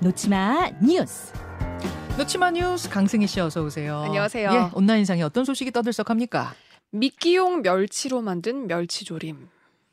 놓치마 뉴스. 놓치마 뉴스 강승희 씨 어서 오세요. 안녕하세요. 예, 온라인상에 어떤 소식이 떠들썩합니까? 미끼용 멸치로 만든 멸치조림.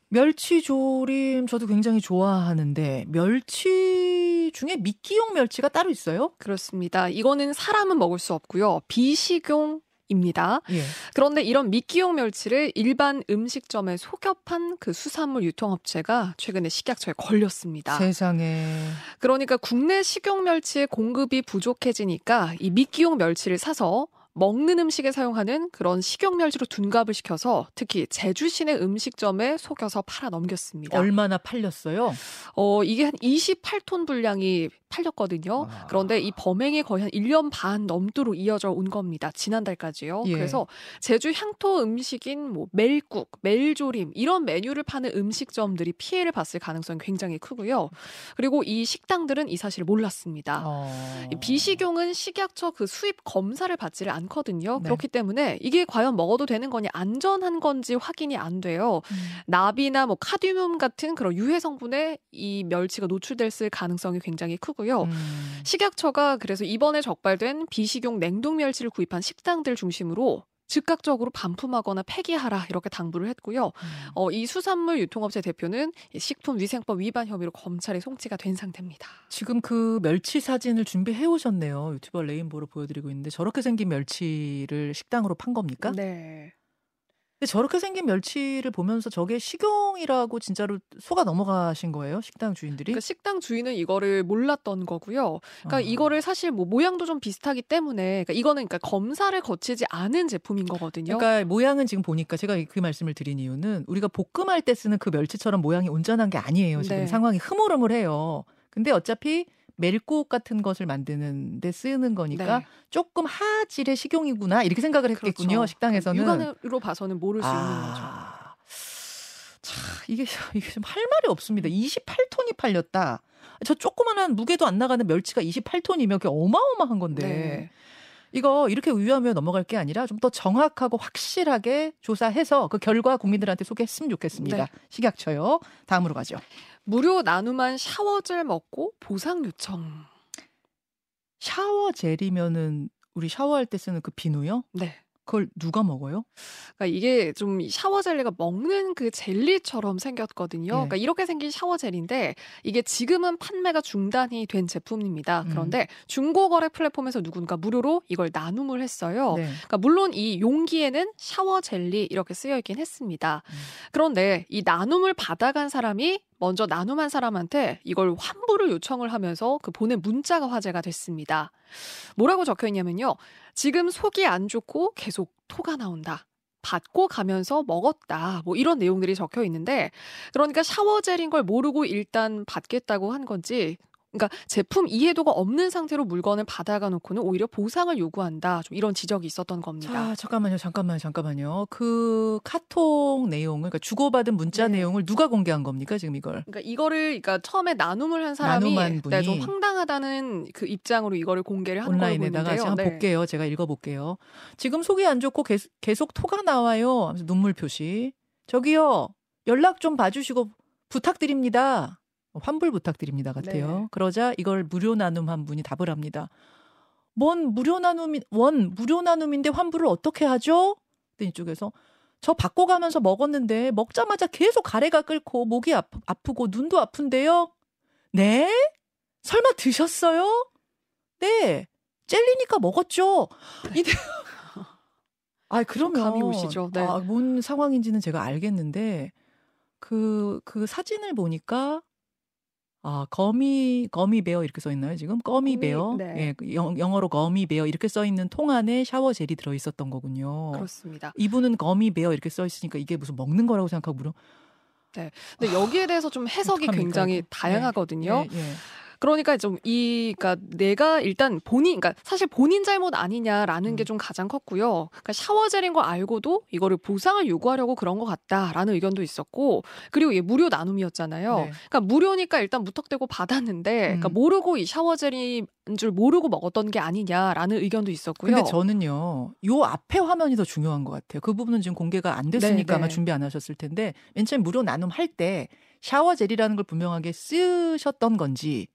멸치조림 저도 굉장히 좋아하는데 멸치 중에 미끼용 멸치가 따로 있어요? 그렇습니다. 이거는 사람은 먹을 수 없고요. 비식용 입니다. 예. 그런데 이런 미끼용 멸치를 일반 음식점에 속여 판그 수산물 유통업체가 최근에 식약처에 걸렸습니다. 세상에. 그러니까 국내 식용 멸치의 공급이 부족해지니까 이 미끼용 멸치를 사서 먹는 음식에 사용하는 그런 식용멸치로 둔갑을 시켜서 특히 제주 시내 음식점에 속여서 팔아 넘겼습니다. 얼마나 팔렸어요? 어, 이게 한 28톤 분량이 팔렸거든요. 아. 그런데 이 범행이 거의 한 1년 반 넘도록 이어져 온 겁니다. 지난달까지요. 예. 그래서 제주 향토 음식인 뭐 멜국, 멜조림 이런 메뉴를 파는 음식점들이 피해를 봤을 가능성이 굉장히 크고요. 그리고 이 식당들은 이 사실을 몰랐습니다. 어. 이 비식용은 식약처 그 수입 검사를 받지를 않거든요. 네. 그렇기 때문에 이게 과연 먹어도 되는 거냐, 안전한 건지 확인이 안 돼요. 음. 나비나 뭐 카디뮴 같은 그런 유해 성분에 이 멸치가 노출됐을 가능성이 굉장히 크고 요. 음. 식약처가 그래서 이번에 적발된 비식용 냉동 멸치를 구입한 식당들 중심으로 즉각적으로 반품하거나 폐기하라 이렇게 당부를 했고요. 음. 어, 이 수산물 유통업체 대표는 이 식품위생법 위반 혐의로 검찰에 송치가 된 상태입니다. 지금 그 멸치 사진을 준비해 오셨네요. 유튜버 레인보로 보여드리고 있는데 저렇게 생긴 멸치를 식당으로 판 겁니까? 네. 근데 저렇게 생긴 멸치를 보면서 저게 식용이라고 진짜로 속아 넘어가신 거예요? 식당 주인들이? 그러니까 식당 주인은 이거를 몰랐던 거고요. 그러니까 어. 이거를 사실 뭐 모양도 좀 비슷하기 때문에 그러니까 이거는 그러니까 검사를 거치지 않은 제품인 거거든요. 그러니까 모양은 지금 보니까 제가 그 말씀을 드린 이유는 우리가 볶음할 때 쓰는 그 멸치처럼 모양이 온전한 게 아니에요. 지금 네. 상황이 흐물흐물해요. 근데 어차피 멜국 같은 것을 만드는 데 쓰는 거니까 네. 조금 하질의 식용이구나 이렇게 생각을 했겠군요. 그렇죠. 식당에서는. 육안으로 봐서는 모를 수 있는 거죠. 아, 자, 이게 이게 좀 할 말이 없습니다. 28톤이 팔렸다. 저 조그만한 무게도 안 나가는 멸치가 28톤이면 그게 어마어마한 건데. 네. 이거 이렇게 위험해 넘어갈 게 아니라 좀 더 정확하고 확실하게 조사해서 그 결과 국민들한테 소개했으면 좋겠습니다. 네. 식약처요. 다음으로 가죠. 무료 나눔한 샤워젤 먹고 보상 요청. 샤워 젤이면은 우리 샤워할 때 쓰는 그 비누요? 네. 그걸 누가 먹어요? 그러니까 이게 좀 샤워 젤리가 먹는 그 젤리처럼 생겼거든요. 네. 그러니까 이렇게 생긴 샤워 젤인데 이게 지금은 판매가 중단이 된 제품입니다. 음. 그런데 중고 거래 플랫폼에서 누군가 무료로 이걸 나눔을 했어요. 네. 그러니까 물론 이 용기에는 샤워 젤리 이렇게 쓰여 있긴 했습니다. 음. 그런데 이 나눔을 받아간 사람이 먼저 나눔한 사람한테 이걸 환불을 요청을 하면서 그 보낸 문자가 화제가 됐습니다. 뭐라고 적혀 있냐면요. 지금 속이 안 좋고 계속 토가 나온다. 받고 가면서 먹었다. 뭐 이런 내용들이 적혀 있는데 그러니까 샤워젤인 걸 모르고 일단 받겠다고 한 건지 그러니까 제품 이해도가 없는 상태로 물건을 받아가 놓고는 오히려 보상을 요구한다. 좀 이런 지적이 있었던 겁니다. 자, 잠깐만요, 잠깐만요, 잠깐만요. 그 카톡 내용을, 그러니까 주고받은 문자 네. 내용을 누가 공개한 겁니까, 지금 이걸? 그러니까 이거를 그러니까 처음에 나눔을 한 사람이 나눔한 분이 네, 좀 황당하다는 그 입장으로 이거를 공개를 한 온라인에다가. 제가 네. 볼게요. 제가 읽어 볼게요. 지금 속이 안 좋고 계속, 계속 토가 나와요. 눈물 표시. 저기요, 연락 좀 봐주시고 부탁드립니다. 어, 환불 부탁드립니다 같아요. 네. 그러자 이걸 무료 나눔 한 분이 답을 합니다. 뭔 무료 나눔이 원 무료 나눔인데 환불을 어떻게 하죠? 그랬더니 이쪽에서 저 받고 가면서 먹었는데 먹자마자 계속 가래가 끓고 목이 아프, 아프고 눈도 아픈데요. 네? 설마 드셨어요? 네. 젤리니까 먹었죠. 이대 아, 그러면 감이 오시죠? 네. 아, 뭔 상황인지는 제가 알겠는데 그 그 사진을 보니까 아, 거미 거미 베어 이렇게 써 있나요, 지금? 거미 베어. 네. 예, 그 영, 영어로 거미 베어 이렇게 써 있는 통 안에 샤워 젤이 들어 있었던 거군요. 그렇습니다. 이분은 거미 베어 이렇게 써 있으니까 이게 무슨 먹는 거라고 생각하고 물어. 근데 여기에 대해서 좀 해석이 어떡합니까, 굉장히 이거? 다양하거든요. 예, 예. 그러니까 좀 이, 그러니까 내가 일단 본인, 그러니까 사실 본인 잘못 아니냐라는 음. 게좀 가장 컸고요. 그러니까 샤워 젤인 걸 알고도 이거를 보상을 요구하려고 그런 것 같다라는 의견도 있었고, 그리고 이게 무료 나눔이었잖아요. 네. 그러니까 무료니까 일단 무턱대고 받았는데, 그러니까 음. 모르고 이 샤워 젤인 줄 모르고 먹었던 게 아니냐라는 의견도 있었고요. 근데 저는요, 요 앞에 화면이 더 중요한 것 같아요. 그 부분은 지금 공개가 안 됐으니까 네, 아마 네. 준비 안 하셨을 텐데, 맨 처음 무료 나눔 할 때 샤워 젤이라는 걸 분명하게 쓰셨던 건지,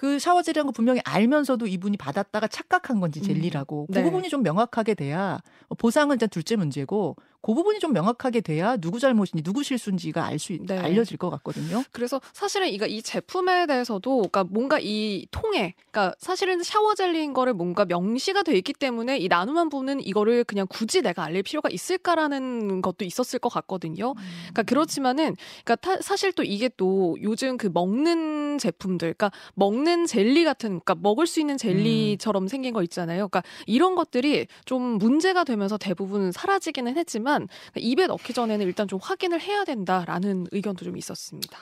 그 샤워젤이란 거 분명히 알면서도 이분이 받았다가 착각한 건지 젤리라고 음. 그 네. 부분이 좀 명확하게 돼야 보상은 일단 둘째 문제고 그 부분이 좀 명확하게 돼야 누구 잘못인지 누구 실수인지가 알수 네. 알려질 것 같거든요. 그래서 사실은 이거 이 제품에 대해서도 그러니까 뭔가 이 통에 그러니까 사실은 샤워 젤리인 거를 뭔가 명시가 돼 있기 때문에 이 나눔한 분은 이거를 그냥 굳이 내가 알릴 필요가 있을까라는 것도 있었을 것 같거든요. 그러니까 그렇지만은 그러니까 타- 사실 또 이게 또 요즘 그 먹는 제품들 그러니까 먹는 젤리 같은 그러니까 먹을 수 있는 젤리처럼 생긴 거 있잖아요. 그러니까 이런 것들이 좀 문제가 되면서 대부분 사라지기는 했지만 입에 넣기 전에는 일단 좀 확인을 해야 된다라는 의견도 좀 있었습니다.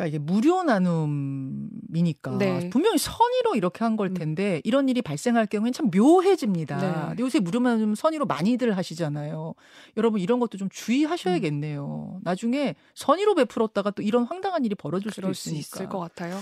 그러니까 이게 무료 나눔이니까 네. 분명히 선의로 이렇게 한걸 음. 텐데 이런 일이 발생할 경우에는 참 묘해집니다. 네. 요새 무료 나눔 선의로 많이들 하시잖아요. 여러분 이런 것도 좀 주의하셔야겠네요. 나중에 선의로 베풀었다가 또 이런 황당한 일이 벌어질 수도 그럴 수 있으니까. 있을 것 같아요.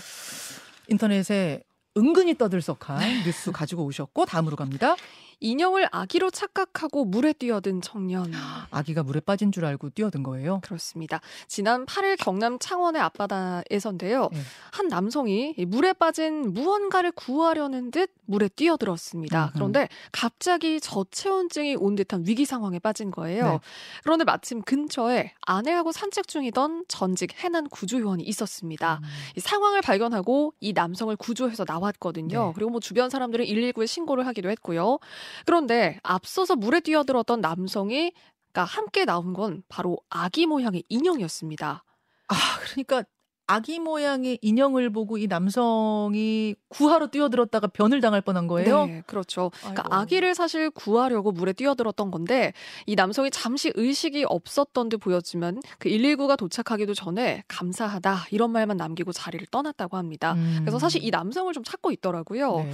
인터넷에 은근히 떠들썩한 뉴스 가지고 오셨고 다음으로 갑니다. 인형을 아기로 착각하고 물에 뛰어든 청년. 아기가 물에 빠진 줄 알고 뛰어든 거예요. 그렇습니다. 지난 8일 경남 창원의 앞바다에선데요. 네. 한 남성이 이 물에 빠진 무언가를 구하려는 듯 물에 뛰어들었습니다. 음흠. 그런데 갑자기 저체온증이 온 듯한 위기 상황에 빠진 거예요. 네. 그런데 마침 근처에 아내하고 산책 중이던 전직 해난 구조요원이 있었습니다. 음. 이 상황을 발견하고 이 남성을 구조해서 나왔거든요. 네. 그리고 뭐 주변 사람들은 119에 신고를 하기도 했고요. 그런데 앞서서 물에 뛰어들었던 남성이 그러니까 함께 나온 건 바로 아기 모양의 인형이었습니다. 아, 그러니까 아기 모양의 인형을 보고 이 남성이 구하러 뛰어들었다가 변을 당할 뻔한 거예요. 네, 그렇죠. 그러니까 아이고. 아기를 사실 구하려고 물에 뛰어들었던 건데 이 남성이 잠시 의식이 없었던 듯 보였지만 그 119가 도착하기도 전에 감사하다 이런 말만 남기고 자리를 떠났다고 합니다. 음. 그래서 사실 이 남성을 좀 찾고 있더라고요. 네.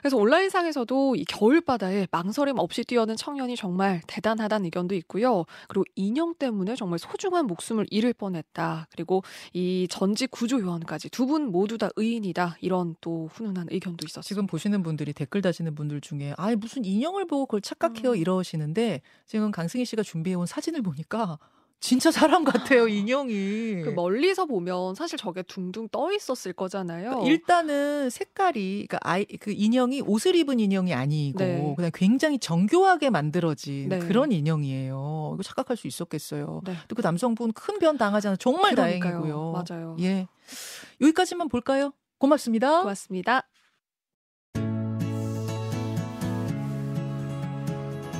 그래서 온라인상에서도 이 겨울바다에 망설임 없이 뛰어든 청년이 정말 대단하다는 의견도 있고요. 그리고 인형 때문에 정말 소중한 목숨을 잃을 뻔했다. 그리고 이 전직 구조요원까지 두 분 모두 다 의인이다. 이런 또 훈훈한 의견도 있었어요. 지금 보시는 분들이 댓글 다시는 분들 중에 아 무슨 인형을 보고 그걸 착각해요 음. 이러시는데 지금 강승희 씨가 준비해온 사진을 보니까 진짜 사람 같아요 인형이. 그 멀리서 보면 사실 저게 둥둥 떠 있었을 거잖아요. 그러니까 일단은 색깔이 그러니까 아이 그 인형이 옷을 입은 인형이 아니고 네. 그냥 굉장히 정교하게 만들어진 네. 그런 인형이에요. 이거 착각할 수 있었겠어요. 네. 또그 남성분 큰 변 당하지 않아 정말 그러니까요. 다행이고요. 맞아요. 예. 여기까지만 볼까요? 고맙습니다. 고맙습니다.